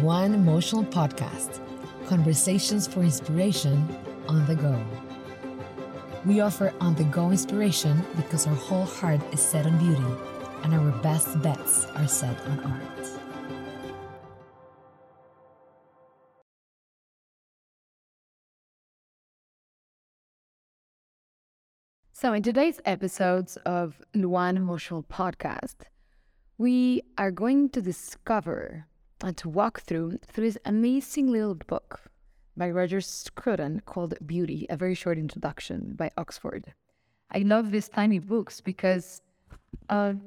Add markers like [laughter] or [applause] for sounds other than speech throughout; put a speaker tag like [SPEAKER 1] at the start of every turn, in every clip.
[SPEAKER 1] Luan Emotional Podcast Conversations for Inspiration on the Go. We offer on the go inspiration because our whole heart is set on beauty and our best bets are set on art.
[SPEAKER 2] So, in today's episodes of Luan Emotional Podcast, we are going to discover and to walk through through this amazing little book by Roger Scruton called Beauty, a very short introduction by Oxford. I love these tiny books because um,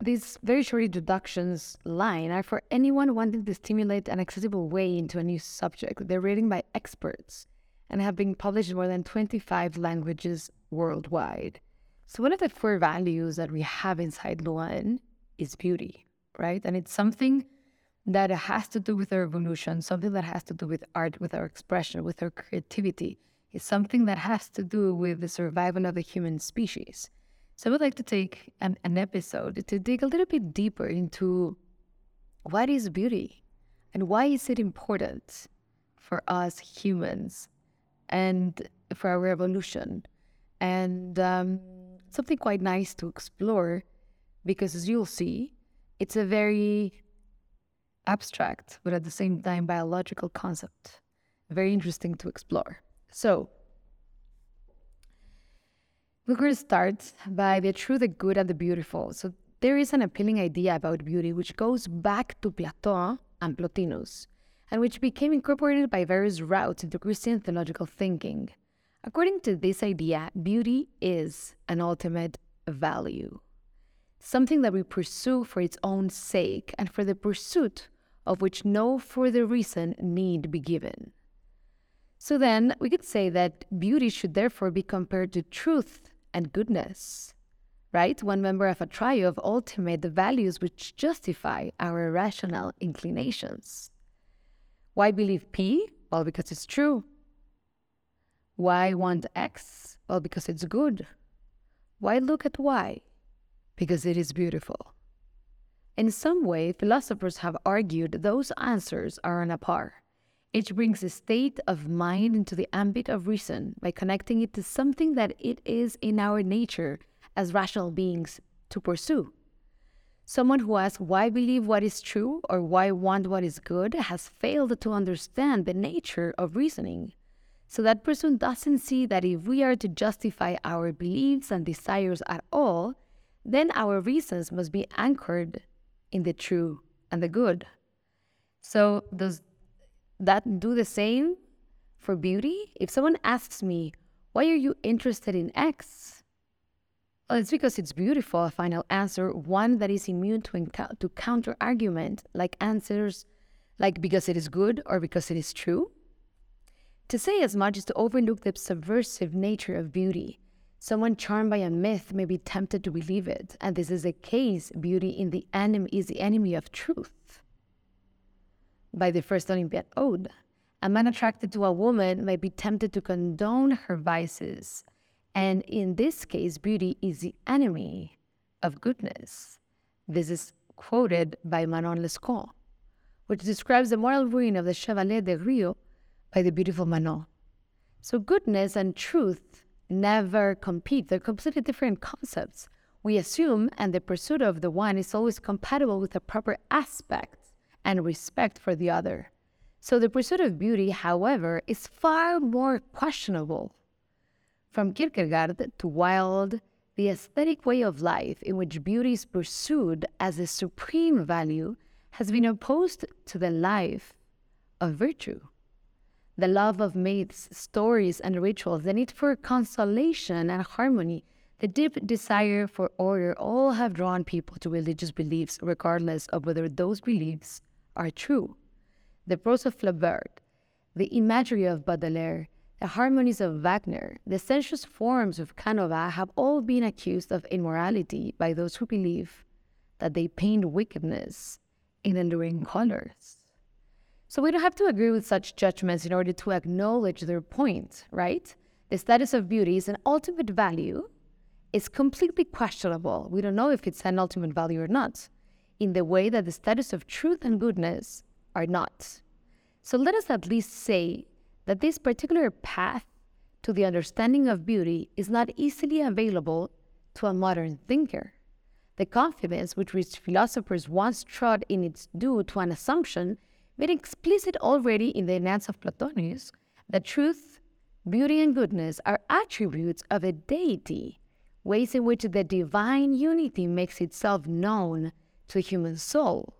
[SPEAKER 2] these very short introductions line are for anyone wanting to stimulate an accessible way into a new subject. They're written by experts and have been published in more than 25 languages worldwide. So, one of the four values that we have inside Luan is beauty, right? And it's something that has to do with our evolution, something that has to do with art, with our expression, with our creativity. It's something that has to do with the survival of the human species. So I would like to take an, an episode to dig a little bit deeper into what is beauty and why is it important for us humans and for our evolution. And um, something quite nice to explore because, as you'll see, it's a very abstract, but at the same time biological concept. Very interesting to explore. So, we're going to start by the true, the good, and the beautiful. So, there is an appealing idea about beauty which goes back to Plato and Plotinus, and which became incorporated by various routes into Christian theological thinking. According to this idea, beauty is an ultimate value, something that we pursue for its own sake and for the pursuit of which no further reason need be given. So then, we could say that beauty should therefore be compared to truth and goodness, right? One member of a trio of ultimate values which justify our rational inclinations. Why believe P? Well, because it's true. Why want X? Well, because it's good. Why look at Y? Because it is beautiful. In some way, philosophers have argued those answers are on a par. Each brings a state of mind into the ambit of reason by connecting it to something that it is in our nature as rational beings to pursue. Someone who asks why believe what is true or why want what is good has failed to understand the nature of reasoning. So that person doesn't see that if we are to justify our beliefs and desires at all, then our reasons must be anchored in the true and the good. So, does that do the same for beauty? If someone asks me, why are you interested in X? Well, it's because it's beautiful. A final answer, one that is immune to, to counter argument, like answers like because it is good or because it is true. To say as much is to overlook the subversive nature of beauty. Someone charmed by a myth may be tempted to believe it, and this is the case. Beauty in the enemy is the enemy of truth. By the first Olympiad Ode, a man attracted to a woman may be tempted to condone her vices, and in this case, beauty is the enemy of goodness. This is quoted by Manon Lescaut, which describes the moral ruin of the Chevalier des Grieux by the beautiful Manon. So, goodness and truth never compete, they're completely different concepts. We assume, and the pursuit of the one is always compatible with the proper aspect and respect for the other. So, the pursuit of beauty, however, is far more questionable. From Kierkegaard to Wilde, the aesthetic way of life in which beauty is pursued as a supreme value has been opposed to the life of virtue the love of myths, stories, and rituals, the need for consolation and harmony, the deep desire for order all have drawn people to religious beliefs, regardless of whether those beliefs are true. The prose of Flaubert, the imagery of Baudelaire, the harmonies of Wagner, the sensuous forms of Canova have all been accused of immorality by those who believe that they paint wickedness in alluring colors. So we don't have to agree with such judgments in order to acknowledge their point, right? The status of beauty is an ultimate value. It's completely questionable. We don't know if it's an ultimate value or not, in the way that the status of truth and goodness are not. So let us at least say that this particular path to the understanding of beauty is not easily available to a modern thinker. The confidence with which philosophers once trod in its due to an assumption made explicit already in the Enneads of Plotinus that truth, beauty, and goodness are attributes of a deity, ways in which the divine unity makes itself known to the human soul.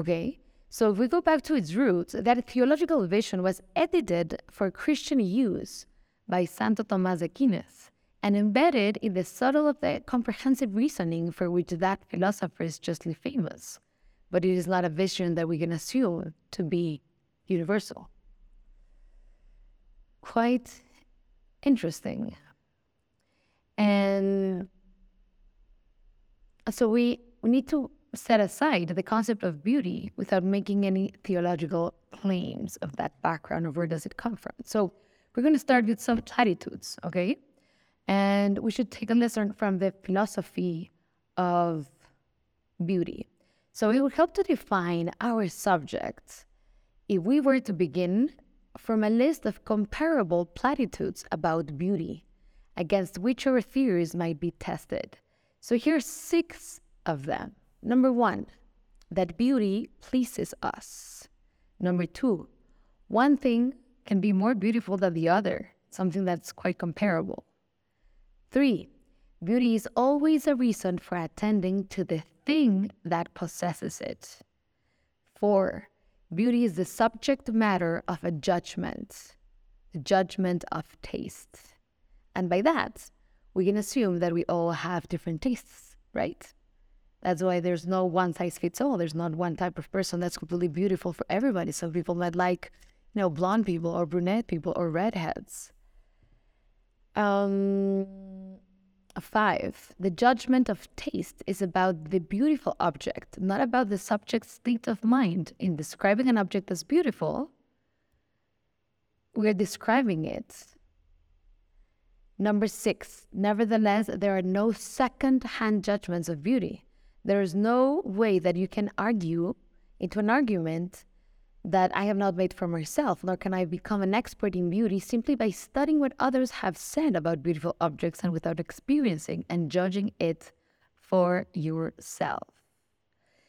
[SPEAKER 2] Okay? So if we go back to its roots, that theological vision was edited for Christian use by Santo Tomas Aquinas and embedded in the subtle of the comprehensive reasoning for which that philosopher is justly famous. But it is not a vision that we can assume to be universal. Quite interesting. And so we, we need to set aside the concept of beauty without making any theological claims of that background of where does it come from. So we're going to start with some platitudes, okay? And we should take a lesson from the philosophy of beauty. So it would help to define our subject if we were to begin from a list of comparable platitudes about beauty against which our theories might be tested. So here's six of them. Number one, that beauty pleases us. Number two, one thing can be more beautiful than the other, something that's quite comparable. Three, beauty is always a reason for attending to the thing that possesses it. Four, beauty is the subject matter of a judgment, the judgment of taste. And by that, we can assume that we all have different tastes, right? That's why there's no one size fits all. There's not one type of person that's completely beautiful for everybody. Some people might like, you know, blonde people or brunette people or redheads. Um, five, the judgment of taste is about the beautiful object, not about the subject's state of mind. In describing an object as beautiful, we're describing it. Number six, nevertheless, there are no second hand judgments of beauty. There is no way that you can argue into an argument that I have not made for myself, nor can I become an expert in beauty simply by studying what others have said about beautiful objects and without experiencing and judging it for yourself.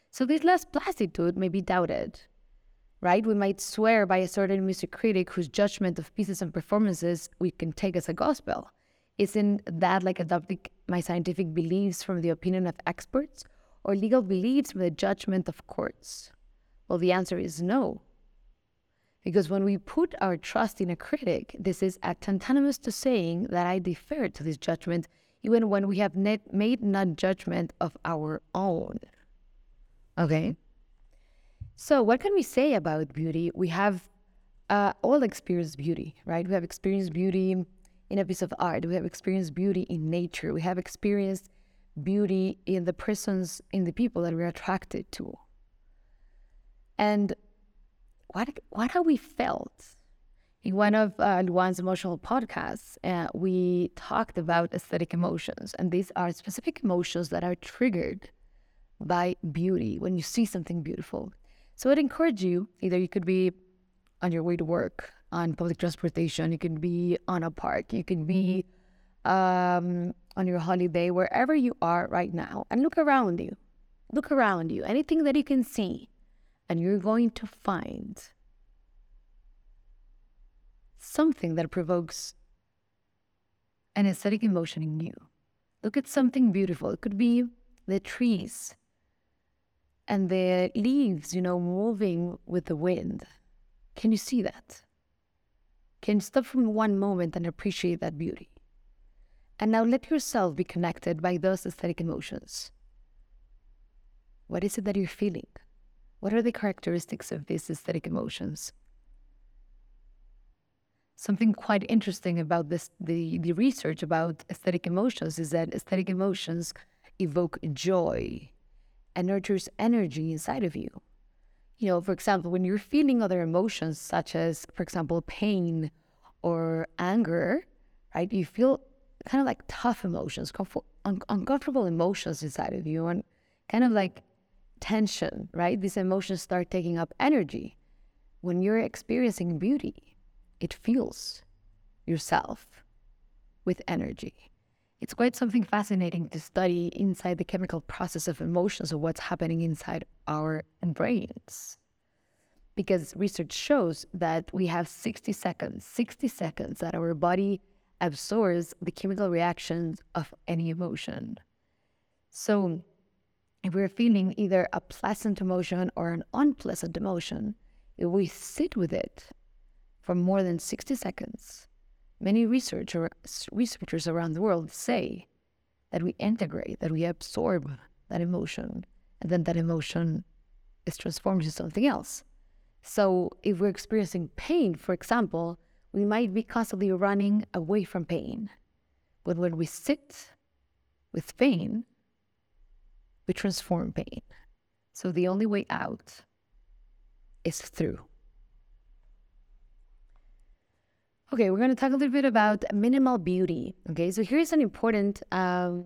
[SPEAKER 2] So, this last platitude may be doubted, right? We might swear by a certain music critic whose judgment of pieces and performances we can take as a gospel. Isn't that like adopting my scientific beliefs from the opinion of experts? or legal beliefs from the judgment of courts? Well, the answer is no. Because when we put our trust in a critic, this is tantamount to saying that I defer to this judgment even when we have net made no judgment of our own. Okay? So, what can we say about beauty? We have uh, all experienced beauty, right? We have experienced beauty in a piece of art. We have experienced beauty in nature. We have experienced beauty in the persons, in the people that we're attracted to. And what what have we felt? In one of uh, Luan's emotional podcasts, uh, we talked about aesthetic emotions, and these are specific emotions that are triggered by beauty when you see something beautiful. So I'd encourage you either you could be on your way to work, on public transportation, you could be on a park, you could be um, on your holiday, wherever you are right now, and look around you. Look around you, anything that you can see, and you're going to find something that provokes an aesthetic emotion in you. Look at something beautiful. It could be the trees and the leaves, you know, moving with the wind. Can you see that? Can you stop for one moment and appreciate that beauty? And now let yourself be connected by those aesthetic emotions. What is it that you're feeling? What are the characteristics of these aesthetic emotions? Something quite interesting about this the, the research about aesthetic emotions is that aesthetic emotions evoke joy and nurtures energy inside of you. You know, for example, when you're feeling other emotions such as, for example, pain or anger, right? You feel kind of like tough emotions, comfort, un- uncomfortable emotions inside of you, and kind of like tension, right? These emotions start taking up energy. When you're experiencing beauty, it fuels yourself with energy. It's quite something fascinating to study inside the chemical process of emotions of what's happening inside our brains. Because research shows that we have 60 seconds, 60 seconds that our body absorbs the chemical reactions of any emotion. So, if we're feeling either a pleasant emotion or an unpleasant emotion, if we sit with it for more than 60 seconds, many researcher, researchers around the world say that we integrate, that we absorb that emotion, and then that emotion is transformed into something else. So, if we're experiencing pain, for example, we might be constantly running away from pain. But when we sit with pain, we transform pain. So the only way out is through. Okay, we're going to talk a little bit about minimal beauty. Okay, so here's an important um,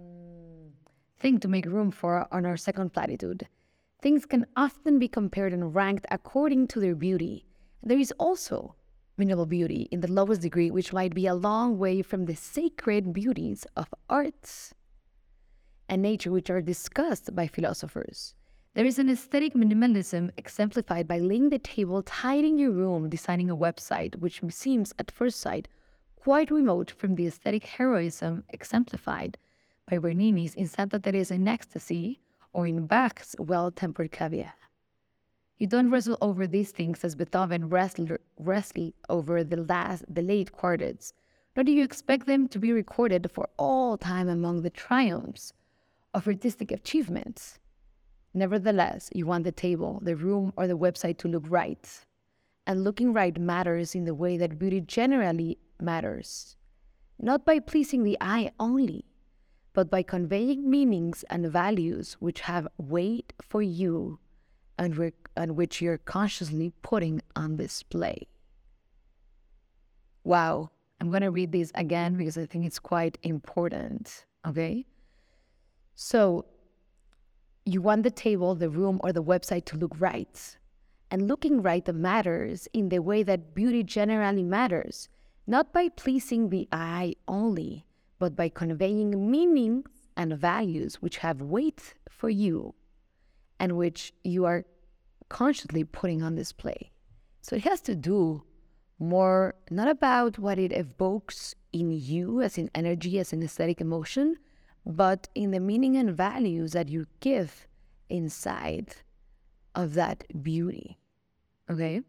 [SPEAKER 2] thing to make room for on our second platitude. Things can often be compared and ranked according to their beauty. There is also minimal beauty in the lowest degree, which might be a long way from the sacred beauties of arts and nature, which are discussed by philosophers. There is an aesthetic minimalism exemplified by laying the table, tidying your room, designing a website, which seems at first sight quite remote from the aesthetic heroism exemplified by Bernini's in Santa Teresa in Ecstasy or in Bach's Well Tempered Clavier. You don't wrestle over these things as Beethoven wrestled, wrestled over the last, the late quartets, nor do you expect them to be recorded for all time among the triumphs of artistic achievements. Nevertheless, you want the table, the room, or the website to look right. And looking right matters in the way that beauty generally matters. Not by pleasing the eye only, but by conveying meanings and values which have weight for you and, re- and which you're consciously putting on display. Wow, I'm going to read this again because I think it's quite important. Okay? So you want the table, the room, or the website to look right. And looking right matters in the way that beauty generally matters, not by pleasing the eye only, but by conveying meanings and values which have weight for you and which you are consciously putting on display. So it has to do more not about what it evokes in you as in energy, as an aesthetic emotion, but in the meaning and values that you give inside of that beauty. Okay?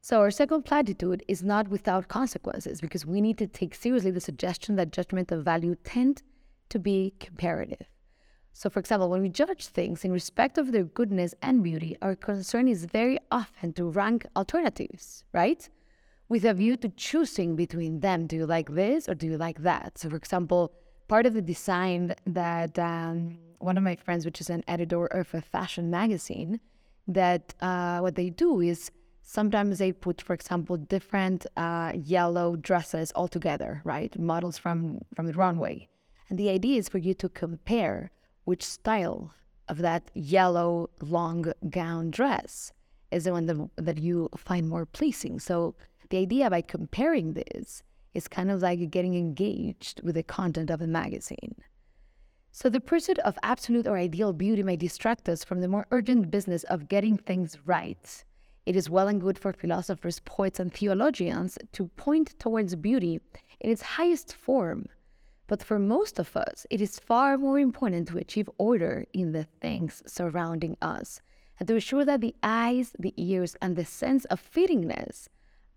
[SPEAKER 2] So, our second platitude is not without consequences because we need to take seriously the suggestion that judgment of value tend to be comparative. So, for example, when we judge things in respect of their goodness and beauty, our concern is very often to rank alternatives, right? With a view to choosing between them. Do you like this or do you like that? So, for example, part of the design that um, one of my friends, which is an editor of a fashion magazine, that uh, what they do is sometimes they put, for example, different uh, yellow dresses all together, right? Models from from the runway, and the idea is for you to compare which style of that yellow long gown dress is the one that, that you find more pleasing. So the idea by comparing this is kind of like getting engaged with the content of a magazine. So, the pursuit of absolute or ideal beauty may distract us from the more urgent business of getting things right. It is well and good for philosophers, poets, and theologians to point towards beauty in its highest form. But for most of us, it is far more important to achieve order in the things surrounding us and to ensure that the eyes, the ears, and the sense of fittingness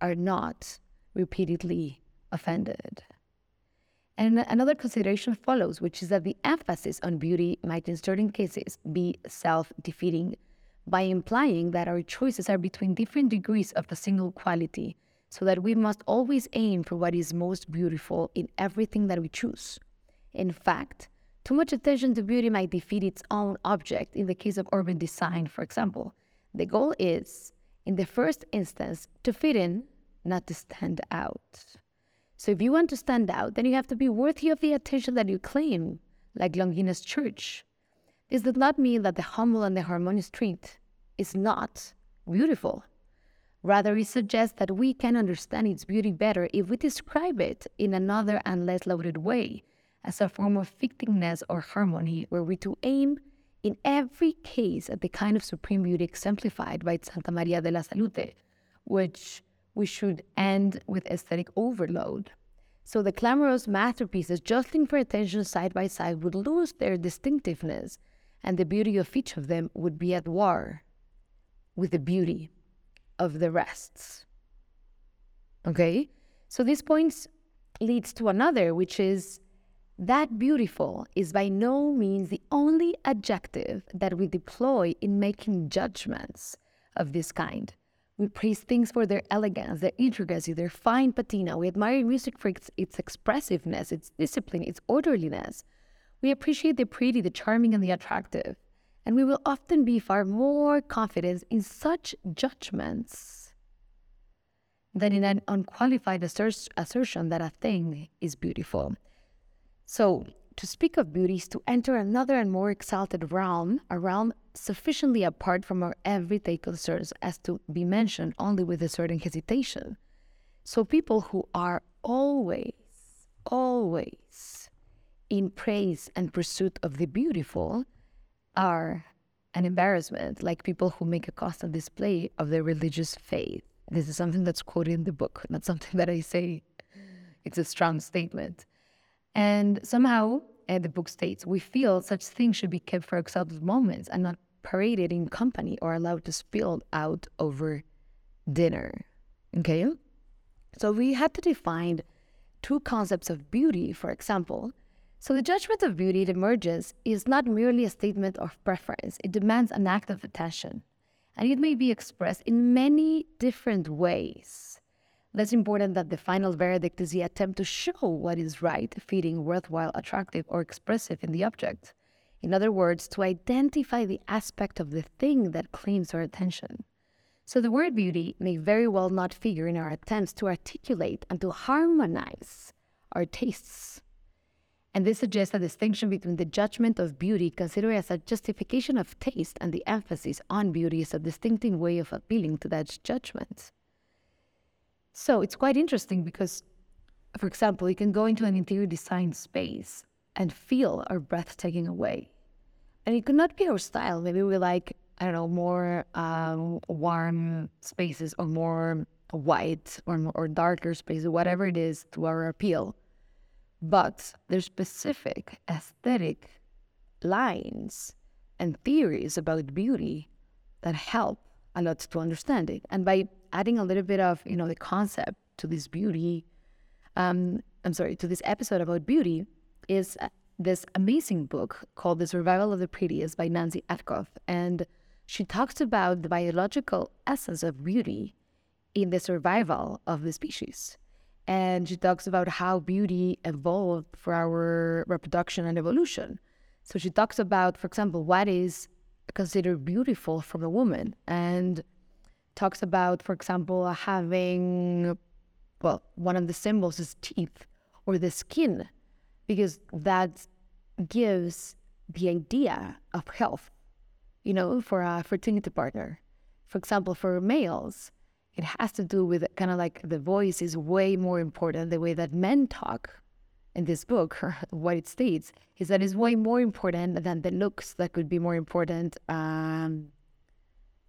[SPEAKER 2] are not repeatedly offended. And another consideration follows, which is that the emphasis on beauty might, in certain cases, be self defeating by implying that our choices are between different degrees of a single quality, so that we must always aim for what is most beautiful in everything that we choose. In fact, too much attention to beauty might defeat its own object. In the case of urban design, for example, the goal is, in the first instance, to fit in, not to stand out. So if you want to stand out, then you have to be worthy of the attention that you claim, like Longhena's church. This does not mean that the humble and the harmonious street is not beautiful. Rather, it suggests that we can understand its beauty better if we describe it in another and less loaded way, as a form of fittingness or harmony, where we to aim in every case at the kind of supreme beauty exemplified by Santa Maria della Salute, which we should end with aesthetic overload. So the clamorous masterpieces jostling for attention side by side would lose their distinctiveness, and the beauty of each of them would be at war with the beauty of the rest. Okay? So this point leads to another, which is that beautiful is by no means the only adjective that we deploy in making judgments of this kind. We praise things for their elegance, their intricacy, their fine patina. We admire music for its, its expressiveness, its discipline, its orderliness. We appreciate the pretty, the charming, and the attractive. And we will often be far more confident in such judgments than in an unqualified assert- assertion that a thing is beautiful. So, to speak of beauty is to enter another and more exalted realm, a realm sufficiently apart from our everyday concerns as to be mentioned only with a certain hesitation. So, people who are always, always in praise and pursuit of the beautiful are an embarrassment, like people who make a constant display of their religious faith. This is something that's quoted in the book, not something [laughs] that I say. It's a strong statement. And somehow, the book states, we feel such things should be kept for exalted moments and not paraded in company or allowed to spill out over dinner. Okay? So we had to define two concepts of beauty, for example. So the judgment of beauty that emerges is not merely a statement of preference, it demands an act of attention. And it may be expressed in many different ways. Less important than the final verdict is the attempt to show what is right, fitting, worthwhile, attractive, or expressive in the object. In other words, to identify the aspect of the thing that claims our attention. So the word beauty may very well not figure in our attempts to articulate and to harmonize our tastes. And this suggests a distinction between the judgment of beauty considered as a justification of taste and the emphasis on beauty as a distinctive way of appealing to that judgment. So it's quite interesting because, for example, you can go into an interior design space and feel our breath taking away. And it could not be our style. Maybe we like, I don't know, more um, warm spaces or more white or, or darker spaces, whatever it is to our appeal. But there's specific aesthetic lines and theories about beauty that help a lot to understand it. And by adding a little bit of, you know, the concept to this beauty, um, I'm sorry, to this episode about beauty, is uh, this amazing book called The Survival of the Prettiest by Nancy Etcoff. And she talks about the biological essence of beauty in the survival of the species. And she talks about how beauty evolved for our reproduction and evolution. So she talks about, for example, what is considered beautiful from a woman and talks about, for example, having, well, one of the symbols is teeth or the skin, because that gives the idea of health, you know, for a fertility partner. For example, for males, it has to do with kind of like the voice is way more important, the way that men talk in this book, [laughs] what it states is that it's way more important than the looks that could be more important um,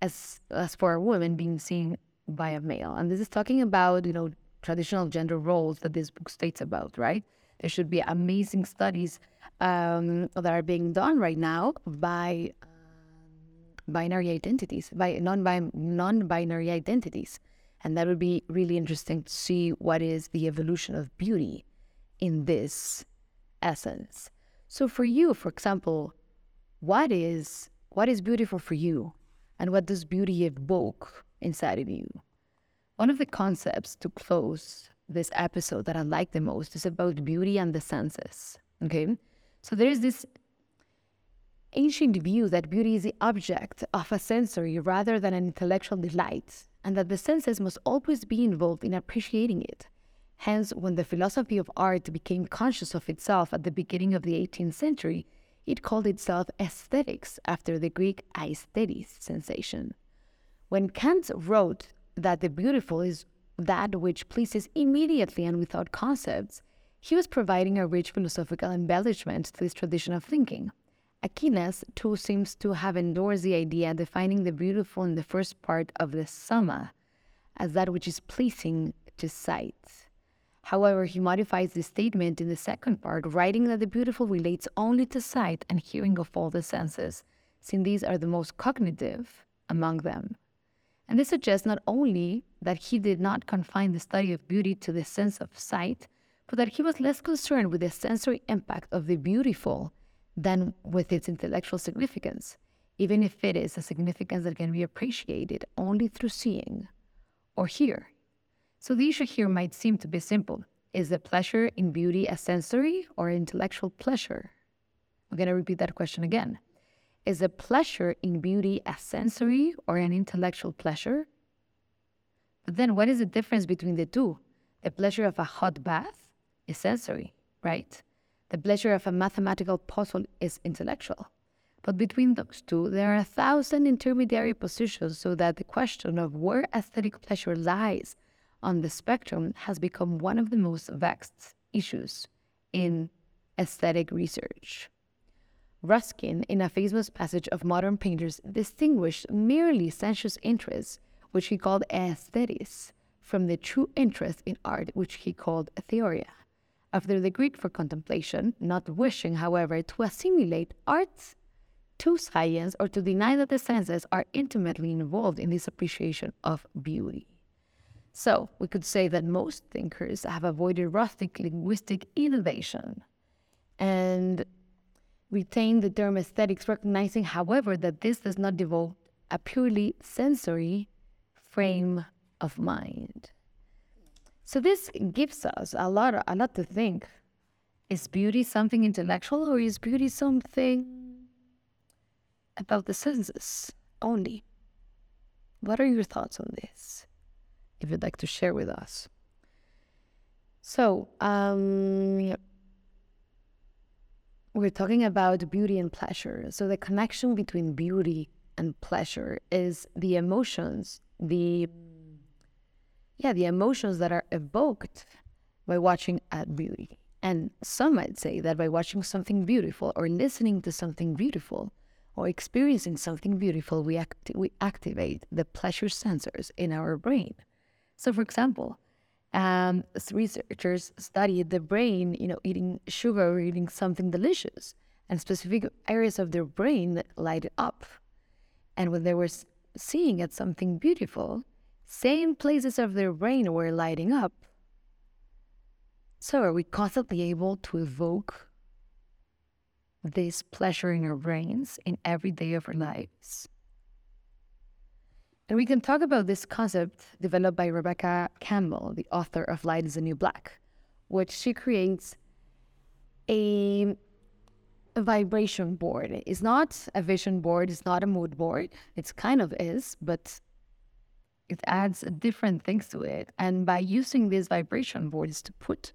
[SPEAKER 2] as as for a woman being seen by a male. And this is talking about you know traditional gender roles that this book states about, right? There should be amazing studies um, that are being done right now by um, binary identities, by non-binary identities, and that would be really interesting to see what is the evolution of beauty in this essence. So for you, for example, what is what is beautiful for you and what does beauty evoke inside of you? One of the concepts to close this episode that I like the most is about beauty and the senses. Okay? So there is this ancient view that beauty is the object of a sensory rather than an intellectual delight, and that the senses must always be involved in appreciating it. Hence, when the philosophy of art became conscious of itself at the beginning of the 18th century, it called itself aesthetics after the Greek aesthetis sensation. When Kant wrote that the beautiful is that which pleases immediately and without concepts, he was providing a rich philosophical embellishment to this tradition of thinking. Aquinas, too, seems to have endorsed the idea defining the beautiful in the first part of the Summa as that which is pleasing to sight. However, he modifies the statement in the second part, writing that the beautiful relates only to sight and hearing of all the senses, since these are the most cognitive among them. And this suggests not only that he did not confine the study of beauty to the sense of sight, but that he was less concerned with the sensory impact of the beautiful than with its intellectual significance, even if it is a significance that can be appreciated only through seeing or hear. So the issue here might seem to be simple. Is the pleasure in beauty a sensory or intellectual pleasure? I'm going to repeat that question again. Is a pleasure in beauty a sensory or an intellectual pleasure? But then what is the difference between the two? The pleasure of a hot bath is sensory, right? The pleasure of a mathematical puzzle is intellectual. But between those two, there are a thousand intermediary positions so that the question of where aesthetic pleasure lies on the spectrum has become one of the most vexed issues in aesthetic research. Ruskin, in a famous passage of modern painters, distinguished merely sensuous interest, which he called aesthetis, from the true interest in art, which he called theoria. After the Greek for contemplation, not wishing, however, to assimilate art to science or to deny that the senses are intimately involved in this appreciation of beauty. So, we could say that most thinkers have avoided Ruskin's linguistic innovation and retain the term aesthetics, recognizing, however, that this does not devote a purely sensory frame of mind. So this gives us a lot, a lot to think. Is beauty something intellectual, or is beauty something about the senses only? What are your thoughts on this? If you'd like to share with us. So, um, we're talking about beauty and pleasure. So the connection between beauty and pleasure is the emotions, the yeah, the emotions that are evoked by watching at beauty. And some might say that by watching something beautiful or listening to something beautiful or experiencing something beautiful, we, act- we activate the pleasure sensors in our brain. So, for example, um, researchers studied the brain, you know, eating sugar or eating something delicious, and specific areas of their brain lighted up. And when they were seeing at something beautiful, same places of their brain were lighting up. So, are we constantly able to evoke this pleasure in our brains in every day of our lives? And we can talk about this concept developed by Rebecca Campbell, the author of Light is the New Black, which she creates a, a vibration board. It's not a vision board, it's not a mood board. It's kind of is, but it adds different things to it. And by using these vibration boards to put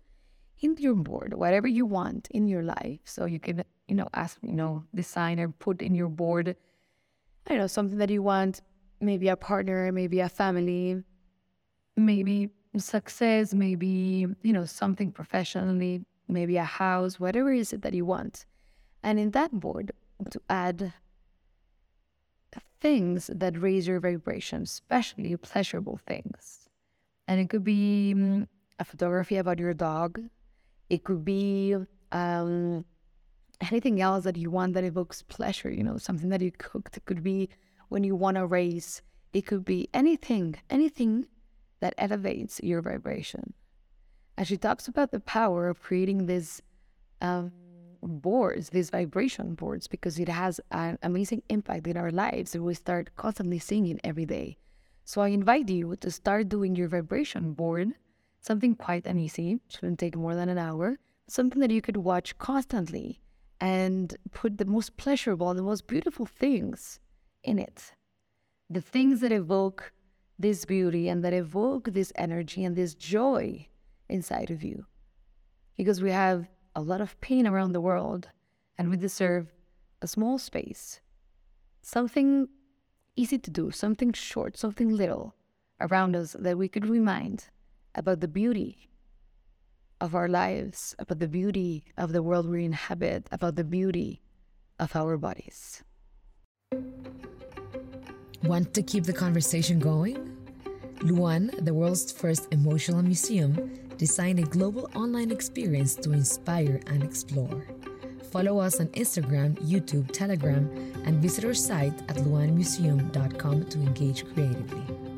[SPEAKER 2] in your board whatever you want in your life, so you can, you know, ask, you know, designer, put in your board, I don't know, something that you want maybe a partner, maybe a family, maybe success, maybe, you know, something professionally, maybe a house, whatever is it that you want. And in that board, to add things that raise your vibration, especially pleasurable things. And it could be um, a photography about your dog. It could be um, anything else that you want that evokes pleasure, you know, something that you cooked. It could be when you want to raise, it could be anything, anything that elevates your vibration. And she talks about the power of creating these um, boards, these vibration boards, because it has an amazing impact in our lives and we start constantly seeing it every day. So I invite you to start doing your vibration board, something quite and easy, shouldn't take more than an hour, something that you could watch constantly and put the most pleasurable, the most beautiful things in it. The things that evoke this beauty and that evoke this energy and this joy inside of you. Because we have a lot of pain around the world and we deserve a small space, something easy to do, something short, something little around us that we could remind about the beauty of our lives, about the beauty of the world we inhabit, about the beauty of our bodies.
[SPEAKER 1] Want to keep the conversation going? Luan, the world's first emotional museum, designed a global online experience to inspire and explore. Follow us on Instagram, YouTube, Telegram, and visit our site at luanmuseum.com to engage creatively.